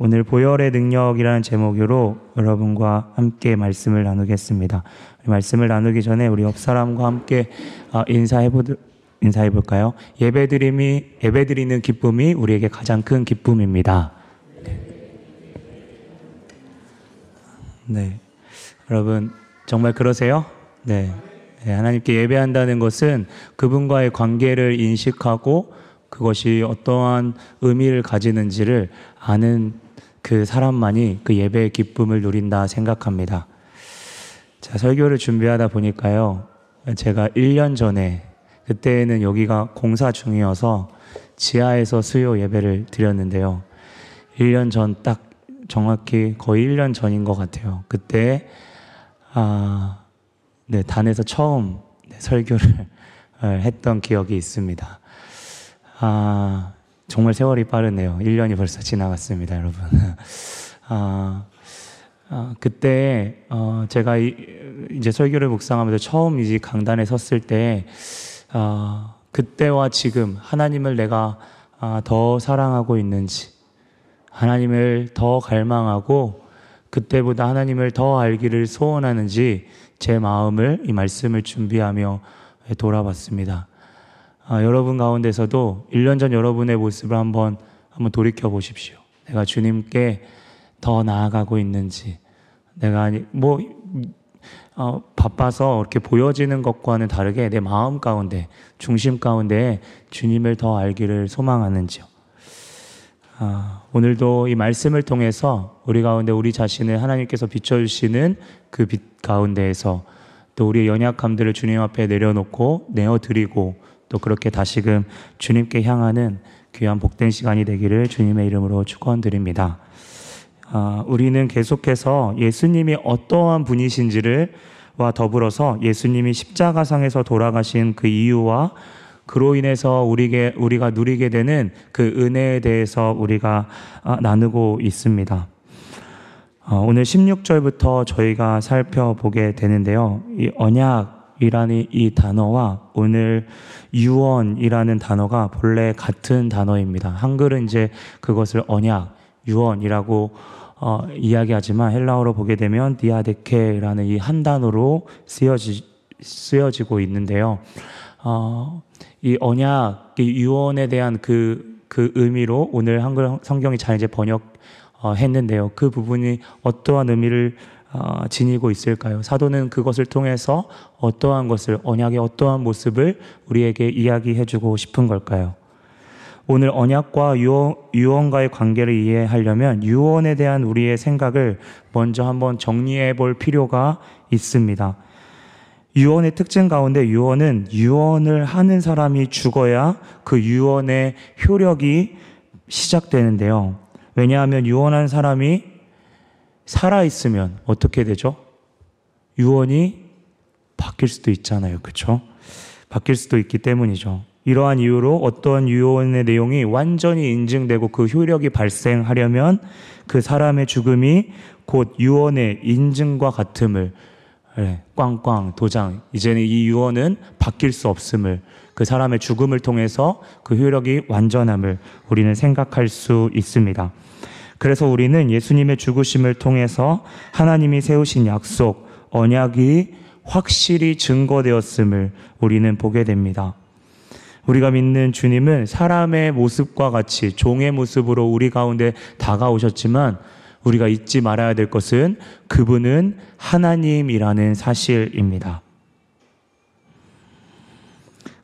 오늘 보혈의 능력이라는 제목으로 여러분과 함께 말씀을 나누겠습니다. 말씀을 나누기 전에 우리 옆 사람과 함께 아, 인사해 보 인사해 볼까요? 예배드림이 예배드리는 기쁨이 우리에게 가장 큰 기쁨입니다. 네. 여러분 정말 그러세요? 네. 네. 하나님께 예배한다는 것은 그분과의 관계를 인식하고 그것이 어떠한 의미를 가지는지를 아는 그 사람만이 그 예배의 기쁨을 누린다 생각합니다. 자, 설교를 준비하다 보니까요. 제가 1년 전에 그때는 여기가 공사 중이어서 지하에서 수요 예배를 드렸는데요. 1년 전 딱 정확히 거의 1년 전인 것 같아요. 그때 아, 네, 단에서 처음 네, 설교를 했던 기억이 있습니다. 아, 정말 세월이 빠르네요. 1년이 벌써 지나갔습니다, 여러분. 아, 아, 그때, 어, 제가 이, 제 설교를 묵상하면서 처음 이제 강단에 섰을 때, 아, 그때와 지금 하나님을 내가 아, 더 사랑하고 있는지, 하나님을 더 갈망하고, 그때보다 하나님을 더 알기를 소원하는지, 제 마음을, 이 말씀을 준비하며 돌아봤습니다. 아, 여러분 가운데서도 1년 전 여러분의 모습을 한번 한번 돌이켜 보십시오. 내가 주님께 더 나아가고 있는지, 내가 뭐 어, 바빠서 이렇게 보여지는 것과는 다르게 내 마음 가운데, 중심 가운데 주님을 더 알기를 소망하는지요. 아, 오늘도 이 말씀을 통해서 우리 가운데 우리 자신을 하나님께서 비춰주시는 그 빛 가운데에서 또 우리의 연약함들을 주님 앞에 내려놓고 내어드리고 또 그렇게 다시금 주님께 향하는 귀한 복된 시간이 되기를 주님의 이름으로 축원드립니다. 아, 우리는 계속해서 예수님이 어떠한 분이신지를 와 더불어서 예수님이 십자가상에서 돌아가신 그 이유와 그로 인해서 우리게, 우리가 누리게 되는 그 은혜에 대해서 우리가 아, 나누고 있습니다. 어, 오늘 16절부터 저희가 살펴보게 되는데요. 이 언약, 이라는 이 단어와 오늘 유언이라는 단어가 본래 같은 단어입니다. 한글은 이제 그것을 언약, 유언이라고 어, 이야기하지만 헬라어로 보게 되면 디아데케라는 이 한 단어로 쓰여지, 쓰여지고 있는데요. 어, 이 언약, 이 유언에 대한 그, 그 의미로 오늘 한글 성경이 잘 이제 번역 어, 했는데요. 그 부분이 어떠한 의미를 어, 지니고 있을까요? 사도는 그것을 통해서 어떠한 것을, 언약의 어떠한 모습을 우리에게 이야기해주고 싶은 걸까요? 오늘 언약과 유언, 유언 과의 관계를 이해하려면 유언에 대한 우리의 생각을 먼저 한번 정리해 볼 필요가 있습니다. 유언의 특징 가운데 유언은 유언을 하는 사람이 죽어야 그 유언의 효력이 시작되는데요. 왜냐하면 유언한 사람이 살아있으면 어떻게 되죠? 유언이 바뀔 수도 있잖아요. 그쵸? 바뀔 수도 있기 때문이죠. 이러한 이유로 어떤 유언의 내용이 완전히 인증되고 그 효력이 발생하려면 그 사람의 죽음이 곧 유언의 인증과 같음을 네, 꽝꽝 도장 이제는 이 유언은 바뀔 수 없음을 그 사람의 죽음을 통해서 그 효력이 완전함을 우리는 생각할 수 있습니다. 그래서 우리는 예수님의 죽으심을 통해서 하나님이 세우신 약속, 언약이 확실히 증거되었음을 우리는 보게 됩니다. 우리가 믿는 주님은 사람의 모습과 같이 종의 모습으로 우리 가운데 다가오셨지만 우리가 잊지 말아야 될 것은 그분은 하나님이라는 사실입니다.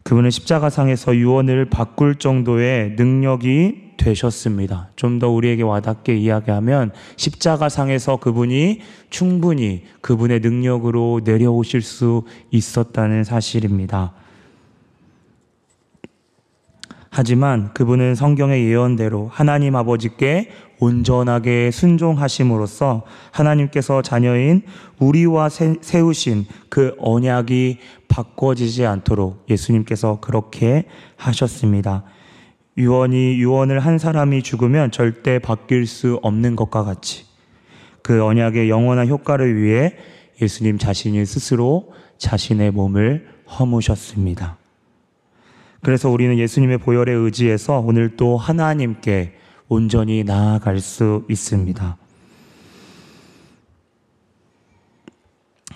그분은 십자가상에서 유언을 바꿀 정도의 능력이 되셨습니다. 좀 더 우리에게 와닿게 이야기하면 십자가상에서 그분이 충분히 그분의 능력으로 내려오실 수 있었다는 사실입니다. 하지만 그분은 성경의 예언대로 하나님 아버지께 온전하게 순종하심으로써 하나님께서 자녀인 우리와 세우신 그 언약이 바꿔지지 않도록 예수님께서 그렇게 하셨습니다. 유언이 유언을 한 사람이 죽으면 절대 바뀔 수 없는 것과 같이 그 언약의 영원한 효과를 위해 예수님 자신이 스스로 자신의 몸을 허무셨습니다. 그래서 우리는 예수님의 보혈에 의지해서 오늘 또 하나님께 온전히 나아갈 수 있습니다.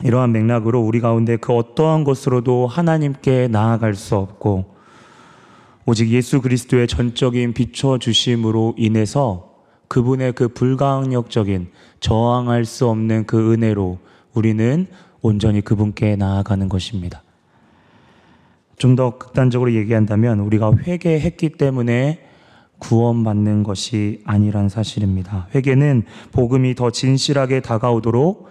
이러한 맥락으로 우리 가운데 그 어떠한 것으로도 하나님께 나아갈 수 없고 오직 예수 그리스도의 전적인 비춰 주심으로 인해서 그분의 그 불가항력적인 저항할 수 없는 그 은혜로 우리는 온전히 그분께 나아가는 것입니다. 좀 더 극단적으로 얘기한다면 우리가 회개했기 때문에 구원받는 것이 아니란 사실입니다. 회개는 복음이 더 진실하게 다가오도록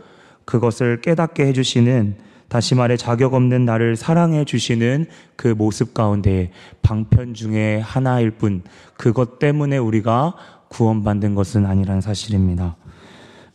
그것을 깨닫게 해주시는 다시 말해 자격 없는 나를 사랑해 주시는 그 모습 가운데 방편 중에 하나일 뿐 그것 때문에 우리가 구원받는 것은 아니란 사실입니다.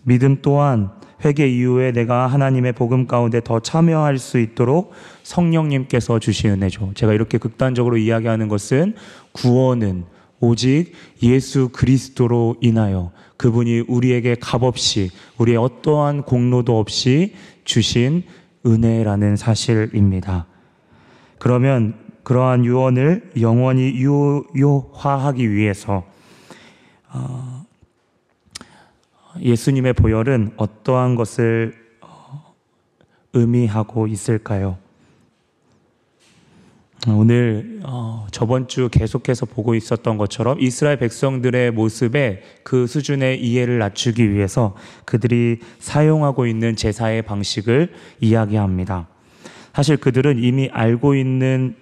믿음 또한 회개 이후에 내가 하나님의 복음 가운데 더 참여할 수 있도록 성령님께서 주신 은혜죠. 제가 이렇게 극단적으로 이야기하는 것은 구원은 오직 예수 그리스도로 인하여 그분이 우리에게 값없이 우리의 어떠한 공로도 없이 주신 은혜라는 사실입니다. 그러면 그러한 유언을 영원히 유효화하기 위해서 어, 예수님의 보혈은 어떠한 것을 어, 의미하고 있을까요? 오늘 어, 저번 주 계속해서 보고 있었던 것처럼 이스라엘 백성들의 모습에 그 수준의 이해를 낮추기 위해서 그들이 사용하고 있는 제사의 방식을 이야기합니다. 사실 그들은 이미 알고 있는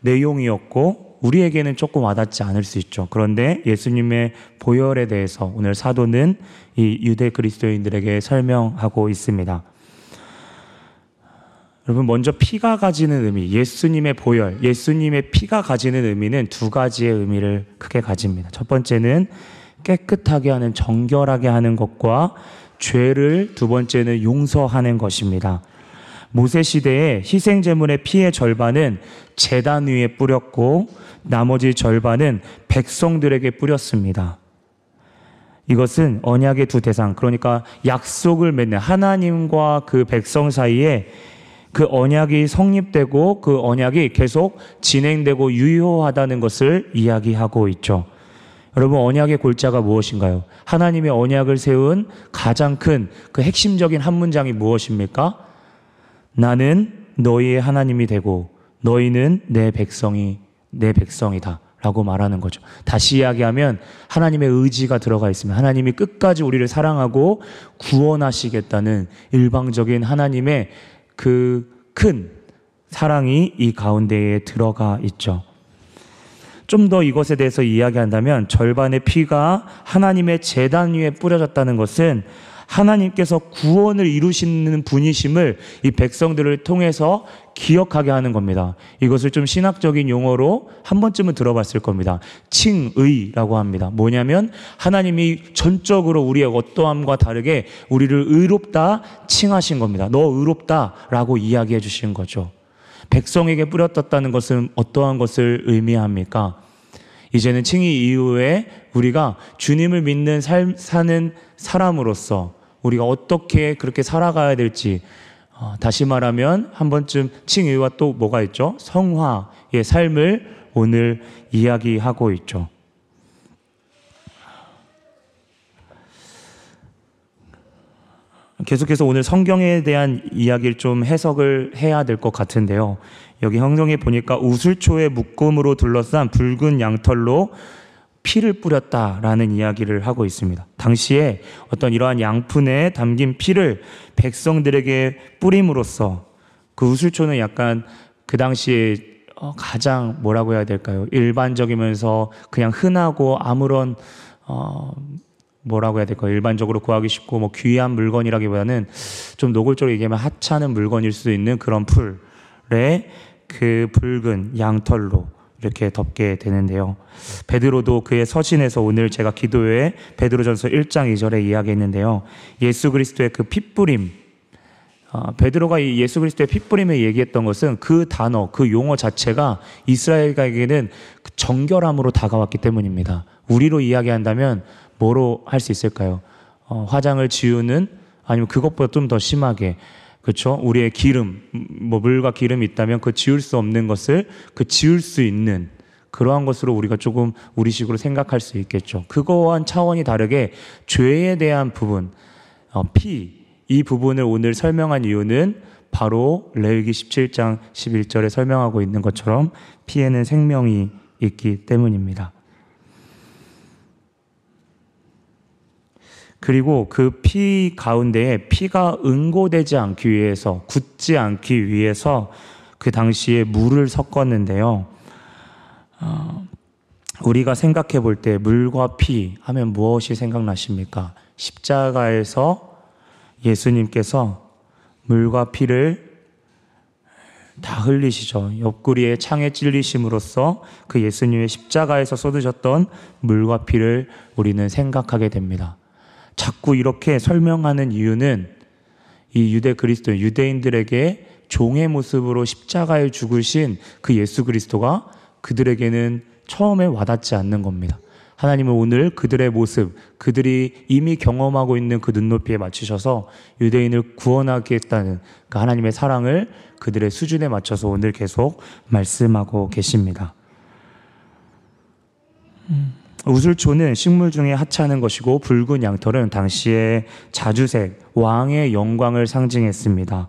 내용이었고 우리에게는 조금 와닿지 않을 수 있죠. 그런데 예수님의 보혈에 대해서 오늘 사도는 이 유대 그리스도인들에게 설명하고 있습니다. 여러분 먼저 피가 가지는 의미, 예수님의 보혈, 예수님의 피가 가지는 의미는 두 가지의 의미를 크게 가집니다. 첫 번째는 깨끗하게 하는 정결하게 하는 것과 죄를 두 번째는 용서하는 것입니다. 모세 시대에 희생 제물의 피의 절반은 제단 위에 뿌렸고 나머지 절반은 백성들에게 뿌렸습니다. 이것은 언약의 두 대상, 그러니까 약속을 맺는 하나님과 그 백성 사이에 그 언약이 성립되고 그 언약이 계속 진행되고 유효하다는 것을 이야기하고 있죠. 여러분, 언약의 골자가 무엇인가요? 하나님의 언약을 세운 가장 큰 그 핵심적인 한 문장이 무엇입니까? 나는 너희의 하나님이 되고 너희는 내 백성이, 내 백성이다. 라고 말하는 거죠. 다시 이야기하면 하나님의 의지가 들어가 있습니다. 하나님이 끝까지 우리를 사랑하고 구원하시겠다는 일방적인 하나님의 그 큰 사랑이 이 가운데에 들어가 있죠. 좀 더 이것에 대해서 이야기한다면 절반의 피가 하나님의 재단 위에 뿌려졌다는 것은 하나님께서 구원을 이루시는 분이심을 이 백성들을 통해서 기억하게 하는 겁니다. 이것을 좀 신학적인 용어로 한 번쯤은 들어봤을 겁니다. 칭의라고 합니다. 뭐냐면 하나님이 전적으로 우리의 어떠함과 다르게 우리를 의롭다 칭하신 겁니다. 너 의롭다라고 이야기해 주신 거죠. 백성에게 뿌렸다는 것은 어떠한 것을 의미합니까? 이제는 칭의 이후에 우리가 주님을 믿는 삶 사는 사람으로서 우리가 어떻게 그렇게 살아가야 될지 어, 다시 말하면 한 번쯤 칭의와 또 뭐가 있죠? 성화의 삶을 오늘 이야기하고 있죠. 계속해서 오늘 성경에 대한 이야기를 좀 해석을 해야 될 것 같은데요. 여기 성경에 보니까 우슬초의 묶음으로 둘러싼 붉은 양털로 피를 뿌렸다라는 이야기를 하고 있습니다. 당시에 어떤 이러한 양푼에 담긴 피를 백성들에게 뿌림으로써 그 우슬초는 약간 그 당시에 어, 가장 뭐라고 해야 될까요? 일반적이면서 그냥 흔하고 아무런 어 뭐라고 해야 될까요? 일반적으로 구하기 쉽고 뭐 귀한 물건이라기보다는 좀 노골적으로 얘기하면 하찮은 물건일 수 있는 그런 풀에 그 붉은 양털로 이렇게 덮게 되는데요. 베드로도 그의 서신에서 오늘 제가 기도회 베드로전서 1장 2절에 이야기했는데요. 예수 그리스도의 그 핏뿌림 어, 베드로가 이 예수 그리스도의 핏뿌림을 얘기했던 것은 그 단어, 그 용어 자체가 이스라엘에게는 그 정결함으로 다가왔기 때문입니다. 우리로 이야기한다면 뭐로 할 수 있을까요? 어, 화장을 지우는 아니면 그것보다 좀 더 심하게 그렇죠? 우리의 기름, 뭐 물과 기름이 있다면 그 지울 수 없는 것을 그 지울 수 있는 그러한 것으로 우리가 조금 우리식으로 생각할 수 있겠죠. 그거와는 차원이 다르게 죄에 대한 부분, 어, 피, 이 부분을 오늘 설명한 이유는 바로 레위기 17장 11절에 설명하고 있는 것처럼 피에는 생명이 있기 때문입니다. 그리고 그 피 가운데에 피가 응고되지 않기 위해서, 굳지 않기 위해서 그 당시에 물을 섞었는데요. 어, 우리가 생각해 볼 때 물과 피 하면 무엇이 생각나십니까? 십자가에서 예수님께서 물과 피를 다 흘리시죠. 옆구리에 창에 찔리심으로써 그 예수님의 십자가에서 쏟으셨던 물과 피를 우리는 생각하게 됩니다. 자꾸 이렇게 설명하는 이유는 이 유대 그리스도 유대인들에게 종의 모습으로 십자가에 죽으신 그 예수 그리스도가 그들에게는 처음에 와닿지 않는 겁니다. 하나님은 오늘 그들의 모습, 그들이 이미 경험하고 있는 그 눈높이에 맞추셔서 유대인을 구원하겠다는 그 하나님의 사랑을 그들의 수준에 맞춰서 오늘 계속 말씀하고 계십니다. 음. 우슬초는 식물 중에 하찮은 것이고 붉은 양털은 당시의 자주색, 왕의 영광을 상징했습니다.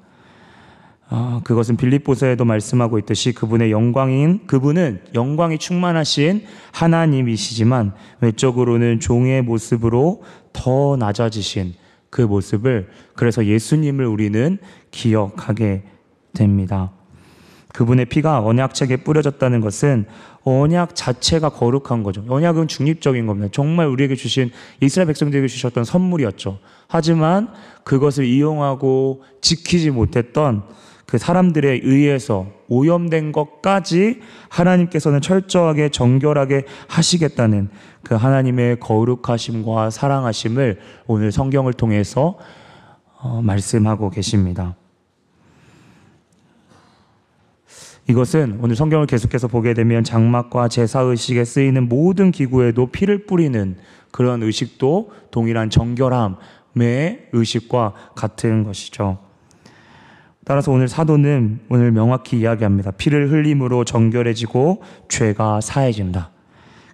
아, 그것은 빌립보서에도 말씀하고 있듯이 그분의 영광인 그분은 영광이 충만하신 하나님이시지만 외적으로는 종의 모습으로 더 낮아지신 그 모습을 그래서 예수님을 우리는 기억하게 됩니다. 그분의 피가 언약책에 뿌려졌다는 것은 언약 자체가 거룩한 거죠. 언약은 중립적인 겁니다. 정말 우리에게 주신 이스라엘 백성들에게 주셨던 선물이었죠. 하지만 그것을 이용하고 지키지 못했던 그 사람들에 의해서 오염된 것까지 하나님께서는 철저하게 정결하게 하시겠다는 그 하나님의 거룩하심과 사랑하심을 오늘 성경을 통해서 어, 말씀하고 계십니다. 이것은 오늘 성경을 계속해서 보게 되면 장막과 제사 의식에 쓰이는 모든 기구에도 피를 뿌리는 그런 의식도 동일한 정결함의 의식과 같은 것이죠. 따라서 오늘 사도는 오늘 명확히 이야기합니다. 피를 흘림으로 정결해지고 죄가 사해진다.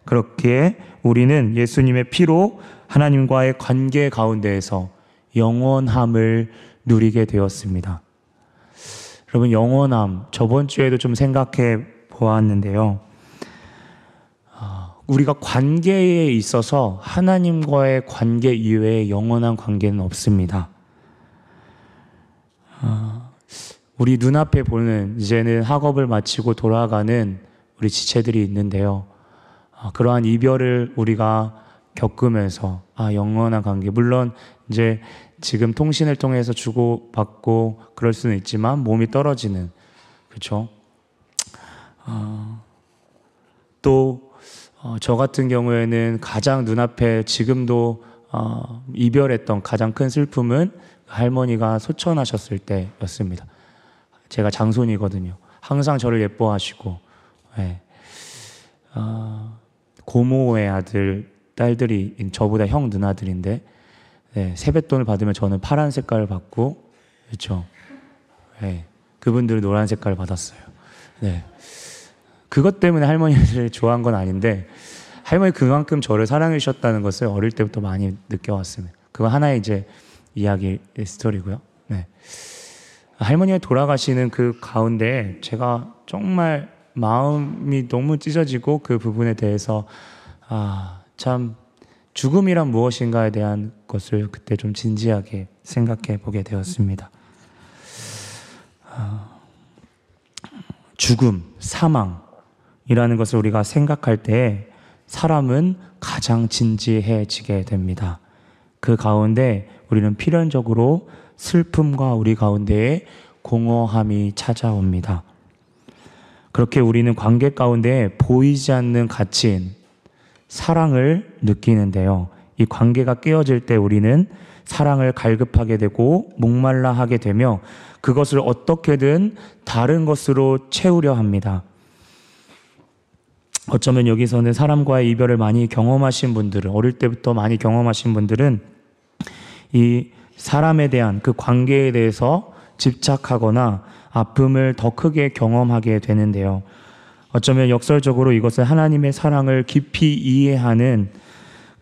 그렇게 우리는 예수님의 피로 하나님과의 관계 가운데에서 영원함을 누리게 되었습니다. 여러분, 영원함, 저번 주에도 좀 생각해 보았는데요. 아, 우리가 관계에 있어서 하나님과의 관계 이외에 영원한 관계는 없습니다. 아, 우리 눈앞에 보는 이제는 학업을 마치고 돌아가는 우리 지체들이 있는데요. 아, 그러한 이별을 우리가 겪으면서 아 영원한 관계 물론 이제 지금 통신을 통해서 주고 받고 그럴 수는 있지만 몸이 떨어지는 그렇죠. 어, 또저 어, 같은 경우에는 가장 눈앞에 지금도 어, 이별했던 가장 큰 슬픔은 할머니가 소천하셨을 때였습니다. 제가 장손이거든요. 항상 저를 예뻐하시고, 네. 어, 고모의 아들, 딸들이 저보다 형 누나들인데, 네, 세뱃돈을 받으면 저는 파란 색깔을 받고, 그렇죠. 네, 그분들은 노란 색깔을 받았어요. 네. 그것 때문에 할머니를 좋아한 건 아닌데, 할머니 그만큼 저를 사랑해 주셨다는 것을 어릴 때부터 많이 느껴왔습니다. 그거 하나의 이제 이야기 스토리고요. 네. 할머니가 돌아가시는 그 가운데 제가 정말 마음이 너무 찢어지고 그 부분에 대해서 아, 참 죽음이란 무엇인가에 대한 것을 그때 좀 진지하게 생각해 보게 되었습니다. 아, 죽음, 사망이라는 것을 우리가 생각할 때 사람은 가장 진지해지게 됩니다. 그 가운데 우리는 필연적으로 슬픔과 우리 가운데에 공허함이 찾아옵니다. 그렇게 우리는 관계 가운데 보이지 않는 가치인 사랑을 느끼는데요. 이 관계가 깨어질 때 우리는 사랑을 갈급하게 되고 목말라 하게 되며 그것을 어떻게든 다른 것으로 채우려 합니다. 어쩌면 여기서는 사람과의 이별을 많이 경험하신 분들은, 어릴 때부터 많이 경험하신 분들은 이 사람에 대한 그 관계에 대해서 집착하거나 아픔을 더 크게 경험하게 되는데요. 어쩌면 역설적으로 이것은 하나님의 사랑을 깊이 이해하는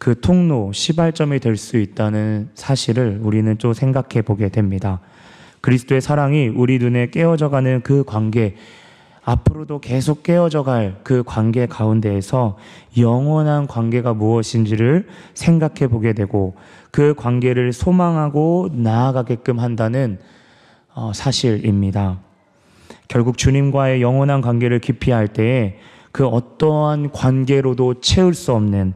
그 통로, 시발점이 될 수 있다는 사실을 우리는 좀 생각해 보게 됩니다. 그리스도의 사랑이 우리 눈에 깨어져 가는 그 관계, 앞으로도 계속 깨어져 갈 그 관계 가운데에서 영원한 관계가 무엇인지를 생각해 보게 되고 그 관계를 소망하고 나아가게끔 한다는 어, 사실입니다. 결국 주님과의 영원한 관계를 깊이 할 때에 그 어떠한 관계로도 채울 수 없는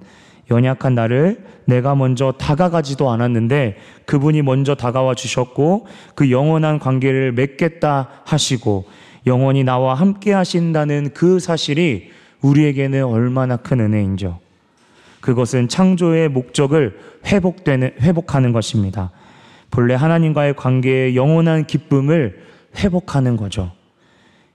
연약한 나를 내가 먼저 다가가지도 않았는데 그분이 먼저 다가와 주셨고 그 영원한 관계를 맺겠다 하시고 영원히 나와 함께 하신다는 그 사실이 우리에게는 얼마나 큰 은혜인죠. 그것은 창조의 목적을 회복되는, 회복하는 것입니다. 본래 하나님과의 관계의 영원한 기쁨을 회복하는 거죠.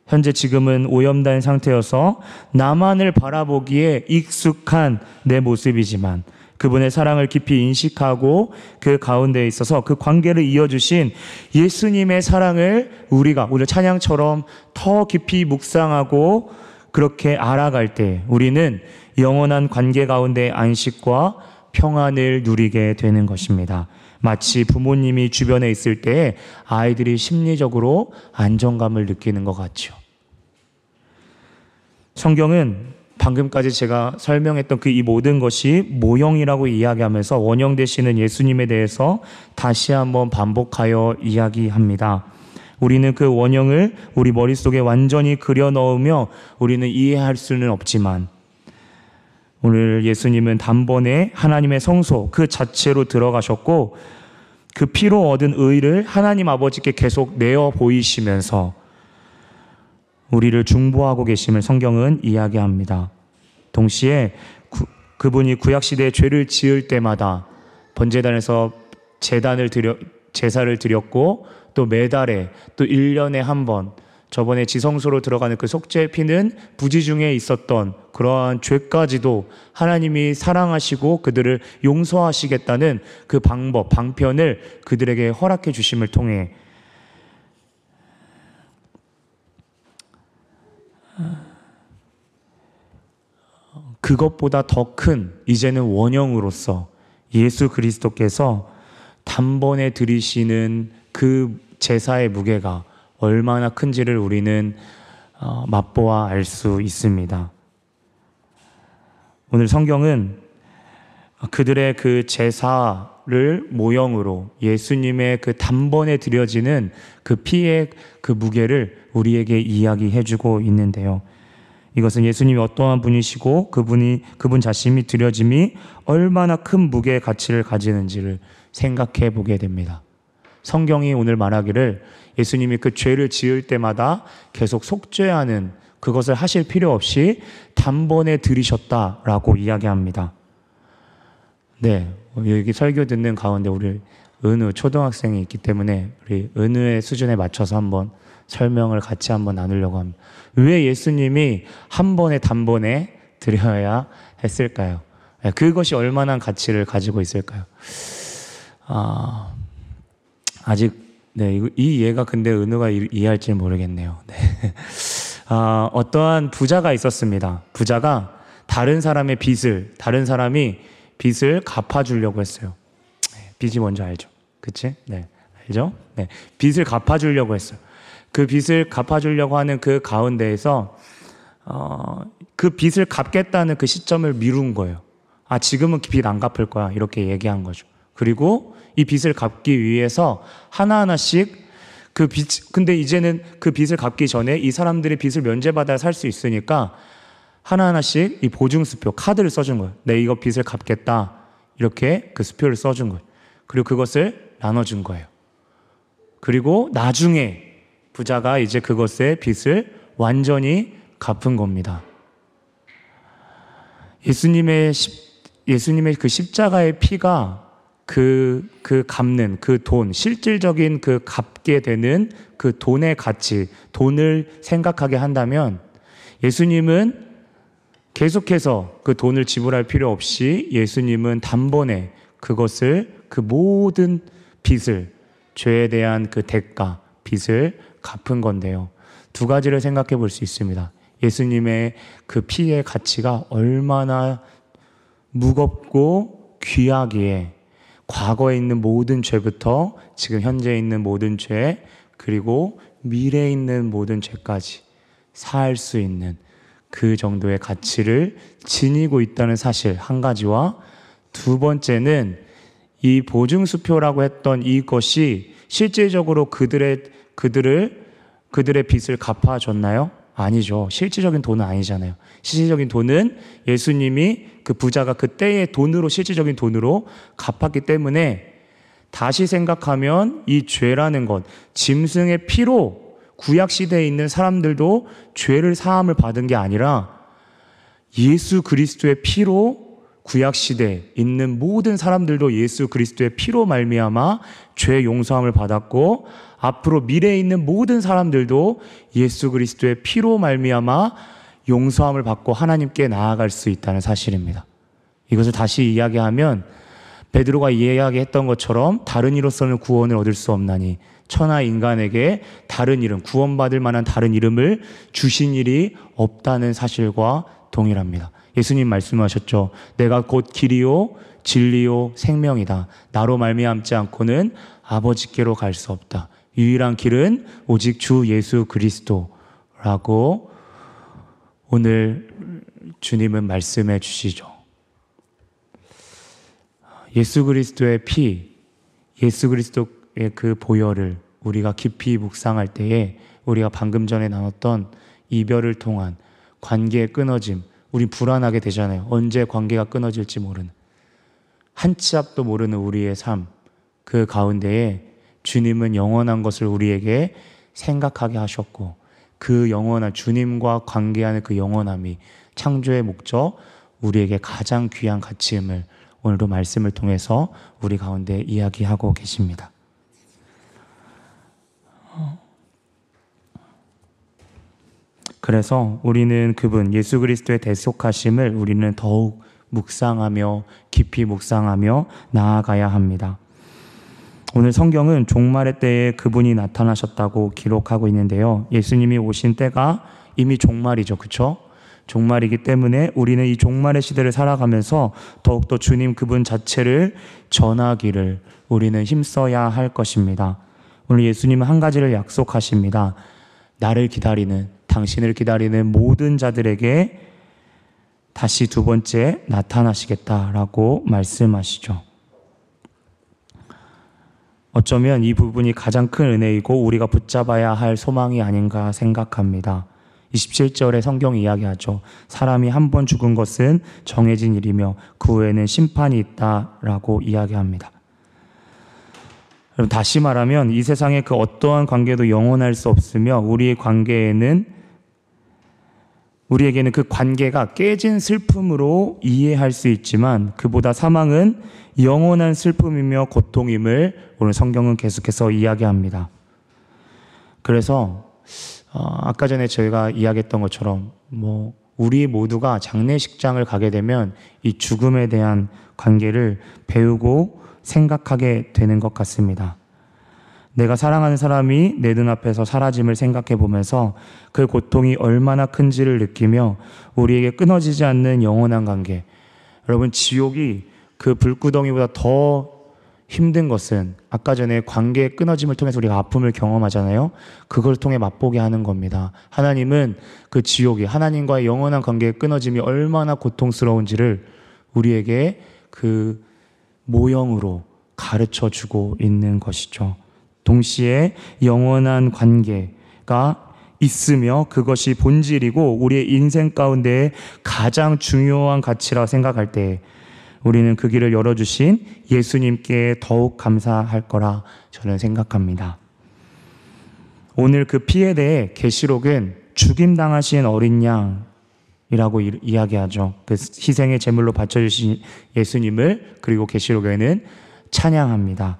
현재 지금은 오염된 상태여서 나만을 바라보기에 익숙한 내 모습이지만 그분의 사랑을 깊이 인식하고 그 가운데에 있어서 그 관계를 이어주신 예수님의 사랑을 우리가 오늘 찬양처럼 더 깊이 묵상하고 그렇게 알아갈 때 우리는 영원한 관계 가운데 안식과 평안을 누리게 되는 것입니다. 마치 부모님이 주변에 있을 때 아이들이 심리적으로 안정감을 느끼는 것 같죠. 성경은 방금까지 제가 설명했던 그 이 모든 것이 모형이라고 이야기하면서 원형 되시는 예수님에 대해서 다시 한번 반복하여 이야기합니다. 우리는 그 원형을 우리 머릿속에 완전히 그려 넣으며 우리는 이해할 수는 없지만 오늘 예수님은 단번에 하나님의 성소 그 자체로 들어가셨고 그 피로 얻은 의를 하나님 아버지께 계속 내어 보이시면서 우리를 중보하고 계심을 성경은 이야기합니다. 동시에 구, 그분이 구약시대에 죄를 지을 때마다 번제단에서 재단을 드려, 제사를 드렸고 또 매달에 또 1년에 한 번 저번에 지성소로 들어가는 그 속죄 피는 부지 중에 있었던 그러한 죄까지도 하나님이 사랑하시고 그들을 용서하시겠다는 그 방법, 방편을 그들에게 허락해 주심을 통해. 그것보다 더 큰 이제는 원형으로서 예수 그리스도께서 단번에 들이시는 그 제사의 무게가 얼마나 큰지를 우리는 어, 맛보아 알 수 있습니다. 오늘 성경은 그들의 그 제사를 모형으로 예수님의 그 단번에 드려지는 그 피의 그 무게를 우리에게 이야기해 주고 있는데요. 이것은 예수님이 어떠한 분이시고 그분이 그분 자신이 드려짐이 얼마나 큰 무게의 가치를 가지는지를 생각해 보게 됩니다. 성경이 오늘 말하기를 예수님이 그 죄를 지을 때마다 계속 속죄하는 그것을 하실 필요 없이 단번에 들이셨다라고 이야기합니다. 네, 여기 설교 듣는 가운데 우리 은우 초등학생이 있기 때문에 우리 은우의 수준에 맞춰서 한번 설명을 같이 한번 나누려고 합니다. 왜 예수님이 한 번에 단번에 드려야 했을까요? 네, 그것이 얼마나 가치를 가지고 있을까요? 아, 아직 네, 이 예가 근데 은우가 이해할지 모르겠네요. 네. 아, 어떠한 부자가 있었습니다. 부자가 다른 사람의 빚을, 다른 사람이 빚을 갚아주려고 했어요. 네, 빚이 뭔지 알죠? 그치? 네. 알죠? 네. 빚을 갚아주려고 했어요. 그 빚을 갚아주려고 하는 그 가운데에서 어, 그 빚을 갚겠다는 그 시점을 미룬 거예요. 아, 지금은 빚 안 갚을 거야. 이렇게 얘기한 거죠. 그리고 이 빚을 갚기 위해서 하나하나씩 그 빚, 근데 이제는 그 빚을 갚기 전에 이 사람들의 빚을 면제받아야 살수 있으니까 하나하나씩 이 보증수표, 카드를 써준 거예요. 내 이거 빚을 갚겠다. 이렇게 그 수표를 써준 거예요. 그리고 그것을 나눠준 거예요. 그리고 나중에 부자가 이제 그것의 빚을 완전히 갚은 겁니다. 예수님의 십, 예수님의 그 십자가의 피가 그, 그 갚는 그 돈, 실질적인 그 갚게 되는 그 돈의 가치, 돈을 생각하게 한다면 예수님은 계속해서 그 돈을 지불할 필요 없이 예수님은 단번에 그것을 그 모든 빚을, 죄에 대한 그 대가, 빚을 갚은 건데요. 두 가지를 생각해 볼 수 있습니다. 예수님의 그 피의 가치가 얼마나 무겁고 귀하기에 과거에 있는 모든 죄부터 지금 현재 있는 모든 죄 그리고 미래에 있는 모든 죄까지 살수 있는 그 정도의 가치를 지니고 있다는 사실 한 가지와 두 번째는 이 보증수표라고 했던 이것이 실질적으로 그들의 그들을 그들의 빚을 갚아줬나요? 아니죠. 실질적인 돈은 아니잖아요. 실질적인 돈은 예수님이 그 부자가 그때의 돈으로 실질적인 돈으로 갚았기 때문에 다시 생각하면 이 죄라는 것, 짐승의 피로 구약 시대에 있는 사람들도 죄를 사함을 받은 게 아니라 예수 그리스도의 피로 구약 시대에 있는 모든 사람들도 예수 그리스도의 피로 말미암아 죄 용서함을 받았고 앞으로 미래에 있는 모든 사람들도 예수 그리스도의 피로 말미암아 용서함을 받고 하나님께 나아갈 수 있다는 사실입니다. 이것을 다시 이야기하면 베드로가 이야기했던 것처럼 다른 이로서는 구원을 얻을 수 없나니 천하 인간에게 다른 이름 구원받을 만한 다른 이름을 주신 일이 없다는 사실과 동일합니다. 예수님 말씀하셨죠. 내가 곧 길이요 진리요 생명이다. 나로 말미암지 않고는 아버지께로 갈 수 없다. 유일한 길은 오직 주 예수 그리스도라고 오늘 주님은 말씀해 주시죠. 예수 그리스도의 피, 예수 그리스도의 그 보혈을 우리가 깊이 묵상할 때에 우리가 방금 전에 나눴던 이별을 통한 관계의 끊어짐, 우리 불안하게 되잖아요. 언제 관계가 끊어질지 모르는. 한 치 앞도 모르는 우리의 삶, 그 가운데에 주님은 영원한 것을 우리에게 생각하게 하셨고, 그 영원한 주님과 관계하는 그 영원함이 창조의 목적, 우리에게 가장 귀한 가치임을 오늘도 말씀을 통해서 우리 가운데 이야기하고 계십니다. 그래서 우리는 그분 예수 그리스도의 대속하심을 우리는 더욱 묵상하며 깊이 묵상하며 나아가야 합니다. 오늘 성경은 종말의 때에 그분이 나타나셨다고 기록하고 있는데요. 예수님이 오신 때가 이미 종말이죠. 그쵸? 종말이기 때문에 우리는 이 종말의 시대를 살아가면서 더욱더 주님 그분 자체를 전하기를 우리는 힘써야 할 것입니다. 오늘 예수님은 한 가지를 약속하십니다. 나를 기다리는 당신을 기다리는 모든 자들에게 다시 두 번째 나타나시겠다라고 말씀하시죠. 어쩌면 이 부분이 가장 큰 은혜이고 우리가 붙잡아야 할 소망이 아닌가 생각합니다. 27절에 성경이 이야기하죠. 사람이 한 번 죽은 것은 정해진 일이며 그 후에는 심판이 있다라고 이야기합니다. 다시 말하면 이 세상의 그 어떠한 관계도 영원할 수 없으며 우리의 관계에는 우리에게는 그 관계가 깨진 슬픔으로 이해할 수 있지만 그보다 사망은 영원한 슬픔이며 고통임을 오늘 성경은 계속해서 이야기합니다. 그래서 어, 아까 전에 저희가 이야기했던 것처럼 뭐 우리 모두가 장례식장을 가게 되면 이 죽음에 대한 관계를 배우고 생각하게 되는 것 같습니다. 내가 사랑하는 사람이 내 눈앞에서 사라짐을 생각해 보면서 그 고통이 얼마나 큰지를 느끼며 우리에게 끊어지지 않는 영원한 관계. 여러분, 지옥이 그 불구덩이보다 더 힘든 것은 아까 전에 관계의 끊어짐을 통해서 우리가 아픔을 경험하잖아요. 그걸 통해 맛보게 하는 겁니다. 하나님은 그 지옥이 하나님과의 영원한 관계의 끊어짐이 얼마나 고통스러운지를 우리에게 그 모형으로 가르쳐 주고 있는 것이죠. 동시에 영원한 관계가 있으며 그것이 본질이고 우리의 인생 가운데 가장 중요한 가치라 생각할 때 우리는 그 길을 열어주신 예수님께 더욱 감사할 거라 저는 생각합니다. 오늘 그 피에 대해 계시록은 죽임당하신 어린 양이라고 이야기하죠. 그 희생의 제물로 바쳐주신 예수님을 그리고 계시록에는 찬양합니다.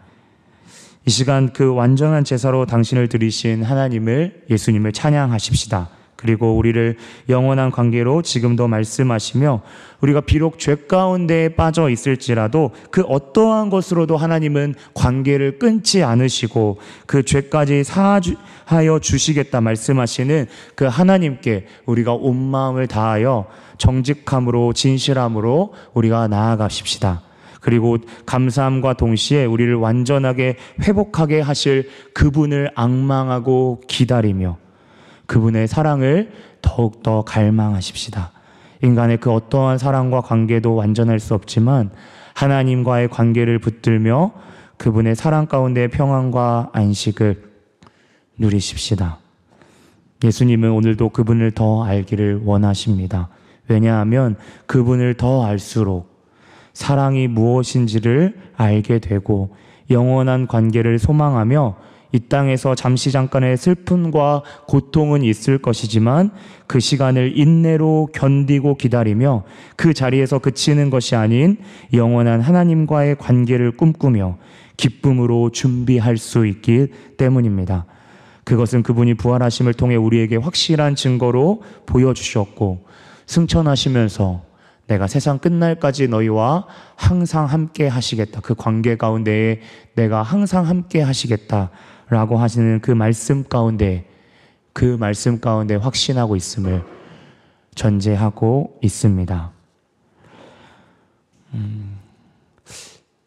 이 시간 그 완전한 제사로 당신을 들이신 하나님을 예수님을 찬양하십시다. 그 그리고 우리를 영원한 관계로 지금도 말씀하시며 우리가 비록 죄 가운데 빠져 있을지라도 그 어떠한 것으로도 하나님은 관계를 끊지 않으시고 그 죄까지 사하여 주시겠다 말씀하시는 그 하나님께 우리가 온 마음을 다하여 정직함으로 진실함으로 우리가 나아가십시다. 그리고 감사함과 동시에 우리를 완전하게 회복하게 하실 그분을 악망하고 기다리며 그분의 사랑을 더욱더 갈망하십시다. 인간의 그 어떠한 사랑과 관계도 완전할 수 없지만 하나님과의 관계를 붙들며 그분의 사랑 가운데 평안과 안식을 누리십시다. 예수님은 오늘도 그분을 더 알기를 원하십니다. 왜냐하면 그분을 더 알수록 사랑이 무엇인지를 알게 되고 영원한 관계를 소망하며 이 땅에서 잠시 잠깐의 슬픔과 고통은 있을 것이지만 그 시간을 인내로 견디고 기다리며 그 자리에서 그치는 것이 아닌 영원한 하나님과의 관계를 꿈꾸며 기쁨으로 준비할 수 있기 때문입니다. 그것은 그분이 부활하심을 통해 우리에게 확실한 증거로 보여주셨고 승천하시면서 내가 세상 끝날까지 너희와 항상 함께 하시겠다. 그 관계 가운데에 내가 항상 함께 하시겠다. 라고 하시는 그 말씀 가운데 그 말씀 가운데 확신하고 있음을 전제하고 있습니다. 음,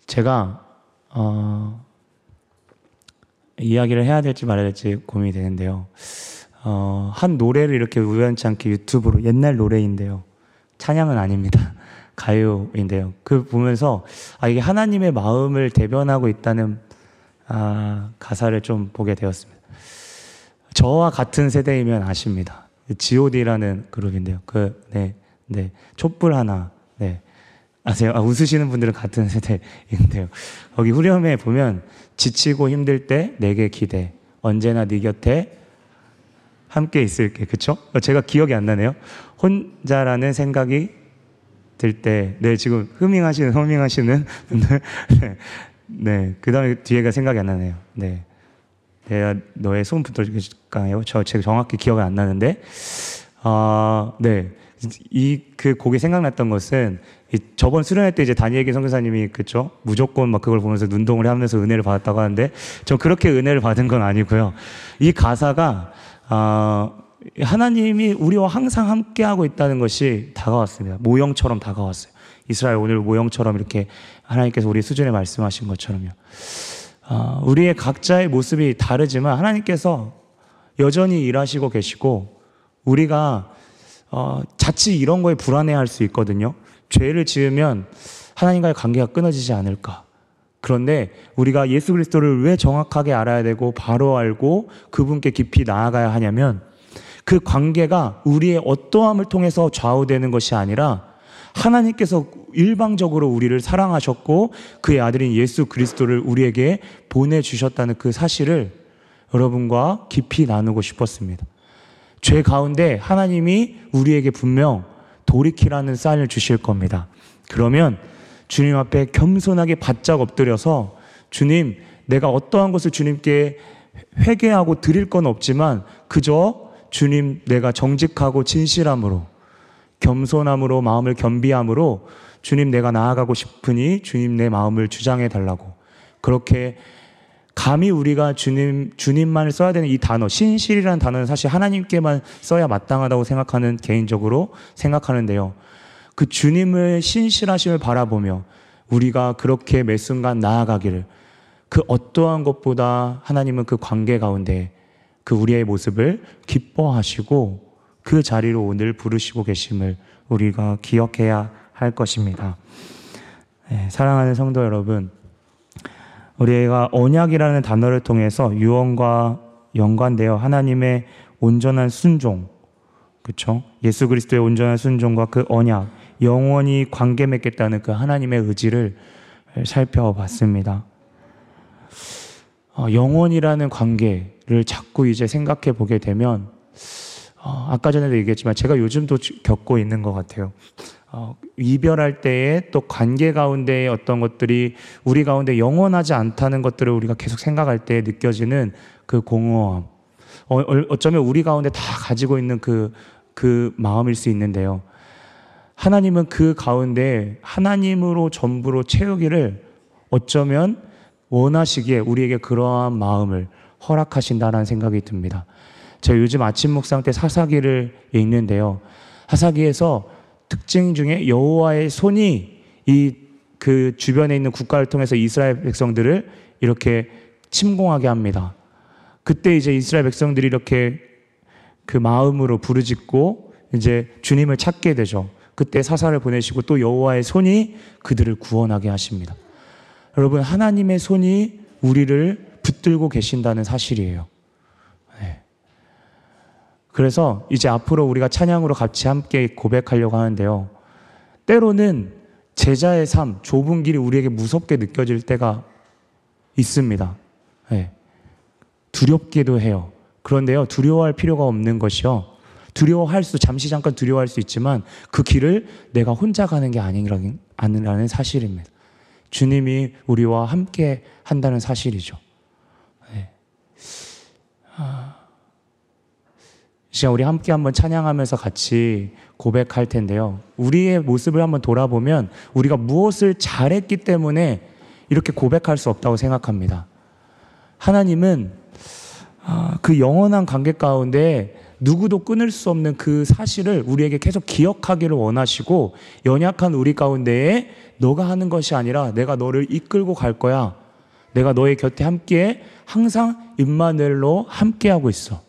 제가 어, 이야기를 해야 될지 말아야 될지 고민이 되는데요. 어, 한 노래를 이렇게 우연치 않게 유튜브로 옛날 노래인데요. 찬양은 아닙니다. 가요인데요. 그 보면서 아 이게 하나님의 마음을 대변하고 있다는 아, 가사를 좀 보게 되었습니다. 저와 같은 세대이면 아십니다. G.O.D라는 그룹인데요. 그, 네, 네. 촛불 하나, 네. 아세요? 아, 웃으시는 분들은 같은 세대인데요. 거기 후렴에 보면 지치고 힘들 때 내게 기대. 언제나 네 곁에 함께 있을게. 그쵸? 제가 기억이 안 나네요. 혼자라는 생각이 들 때, 네, 지금 흐밍하시는, 허밍하시는 분들, 네. 네. 그 다음에 뒤에가 생각이 안 나네요. 네. 내가 너의 손 붙들까요? 저 제가 정확히 기억이 안 나는데, 아, 네. 이 그 곡이 생각났던 것은 이 저번 수련회 때 이제 다니엘기 선교사님이 그죠 무조건 막 그걸 보면서 눈동을 하면서 은혜를 받았다고 하는데 저 그렇게 은혜를 받은 건 아니고요. 이 가사가 아 하나님이 우리와 항상 함께하고 있다는 것이 다가왔습니다. 모형처럼 다가왔어요. 이스라엘 오늘 모형처럼 이렇게 하나님께서 우리 수준에 말씀하신 것처럼요. 어, 우리의 각자의 모습이 다르지만 하나님께서 여전히 일하시고 계시고 우리가 어, 자칫 이런 거에 불안해할 수 있거든요. 죄를 지으면 하나님과의 관계가 끊어지지 않을까. 그런데 우리가 예수 그리스도를 왜 정확하게 알아야 되고 바로 알고 그분께 깊이 나아가야 하냐면 그 관계가 우리의 어떠함을 통해서 좌우되는 것이 아니라 하나님께서 일방적으로 우리를 사랑하셨고 그의 아들인 예수 그리스도를 우리에게 보내주셨다는 그 사실을 여러분과 깊이 나누고 싶었습니다. 죄 가운데 하나님이 우리에게 분명 돌이키라는 사인을 주실 겁니다. 그러면 주님 앞에 겸손하게 바짝 엎드려서 주님, 내가 어떠한 것을 주님께 회개하고 드릴 건 없지만 그저 주님 내가 정직하고 진실함으로 겸손함으로 마음을 겸비함으로 주님 내가 나아가고 싶으니 주님 내 마음을 주장해 달라고 그렇게 감히 우리가 주님 주님만을 써야 되는 이 단어 신실이라는 단어는 사실 하나님께만 써야 마땅하다고 생각하는 개인적으로 생각하는데요. 그 주님의 신실하심을 바라보며 우리가 그렇게 매 순간 나아가기를 그 어떠한 것보다 하나님은 그 관계 가운데 그 우리의 모습을 기뻐하시고 그 자리로 오늘 부르시고 계심을 우리가 기억해야 할 것입니다. 네, 사랑하는 성도 여러분, 우리가 언약이라는 단어를 통해서 유언과 연관되어 하나님의 온전한 순종, 그렇죠? 예수 그리스도의 온전한 순종과 그 언약, 영원히 관계 맺겠다는 그 하나님의 의지를 살펴봤습니다. 어, 영원이라는 관계를 자꾸 이제 생각해 보게 되면 어, 아까 전에도 얘기했지만 제가 요즘도 겪고 있는 것 같아요. 어, 이별할 때에 또 관계 가운데의 어떤 것들이 우리 가운데 영원하지 않다는 것들을 우리가 계속 생각할 때 느껴지는 그 공허함. 어, 어쩌면 우리 가운데 다 가지고 있는 그, 그 마음일 수 있는데요. 하나님은 그 가운데 하나님으로 전부로 채우기를 어쩌면 원하시기에 우리에게 그러한 마음을 허락하신다라는 생각이 듭니다. 제가 요즘 아침 묵상 때 사사기를 읽는데요. 사사기에서 특징 중에 여호와의 손이 이 그 주변에 있는 국가를 통해서 이스라엘 백성들을 이렇게 침공하게 합니다. 그때 이제 이스라엘 백성들이 이렇게 그 마음으로 부르짖고 이제 주님을 찾게 되죠. 그때 사사를 보내시고 또 여호와의 손이 그들을 구원하게 하십니다. 여러분 하나님의 손이 우리를 붙들고 계신다는 사실이에요. 네. 그래서 이제 앞으로 우리가 찬양으로 같이 함께 고백하려고 하는데요. 때로는 제자의 삶, 좁은 길이 우리에게 무섭게 느껴질 때가 있습니다. 네. 두렵기도 해요. 그런데요, 두려워할 필요가 없는 것이요. 두려워할 수, 잠시 잠깐 두려워할 수 있지만 그 길을 내가 혼자 가는 게 아니라는 사실입니다. 주님이 우리와 함께 한다는 사실이죠. 네. 아, 시간 우리 함께 한번 찬양하면서 같이 고백할 텐데요. 우리의 모습을 한번 돌아보면 우리가 무엇을 잘했기 때문에 이렇게 고백할 수 없다고 생각합니다. 하나님은 아, 그 영원한 관계 가운데 누구도 끊을 수 없는 그 사실을 우리에게 계속 기억하기를 원하시고 연약한 우리 가운데에 너가 하는 것이 아니라 내가 너를 이끌고 갈 거야. 내가 너의 곁에 함께 항상 임마늘로 함께하고 있어.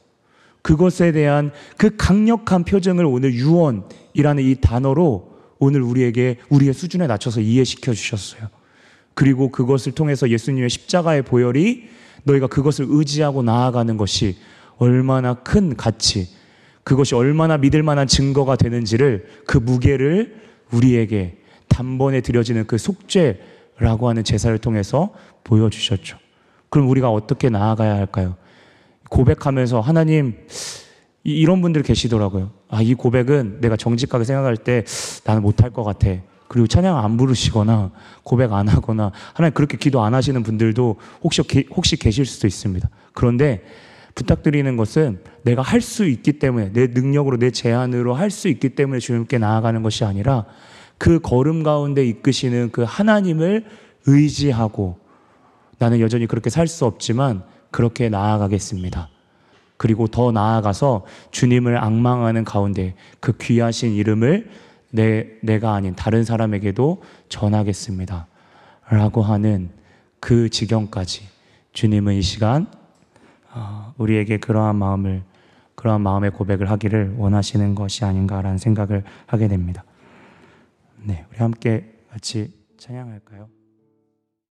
그것에 대한 그 강력한 표정을 오늘 유언이라는 이 단어로 오늘 우리에게 우리의 수준에 낮춰서 이해시켜 주셨어요. 그리고 그것을 통해서 예수님의 십자가의 보혈이 너희가 그것을 의지하고 나아가는 것이 얼마나 큰 가치, 그것이 얼마나 믿을 만한 증거가 되는지를 그 무게를 우리에게 단번에 드려지는 그 속죄라고 하는 제사를 통해서 보여주셨죠. 그럼 우리가 어떻게 나아가야 할까요? 고백하면서 하나님, 이런 분들 계시더라고요. 아, 이 고백은 내가 정직하게 생각할 때 나는 못할 것 같아. 그리고 찬양 안 부르시거나 고백 안 하거나 하나님 그렇게 기도 안 하시는 분들도 혹시, 혹시 계실 수도 있습니다. 그런데 부탁드리는 것은 내가 할 수 있기 때문에 내 능력으로 내 제안으로 할 수 있기 때문에 주님께 나아가는 것이 아니라 그 걸음 가운데 이끄시는 그 하나님을 의지하고 나는 여전히 그렇게 살 수 없지만 그렇게 나아가겠습니다. 그리고 더 나아가서 주님을 악망하는 가운데 그 귀하신 이름을 내, 내가 아닌 다른 사람에게도 전하겠습니다. 라고 하는 그 지경까지 주님은 이 시간 어, 우리에게 그러한 마음을 그러한 마음의 고백을 하기를 원하시는 것이 아닌가라는 생각을 하게 됩니다. 네, 우리 함께 같이 찬양할까요?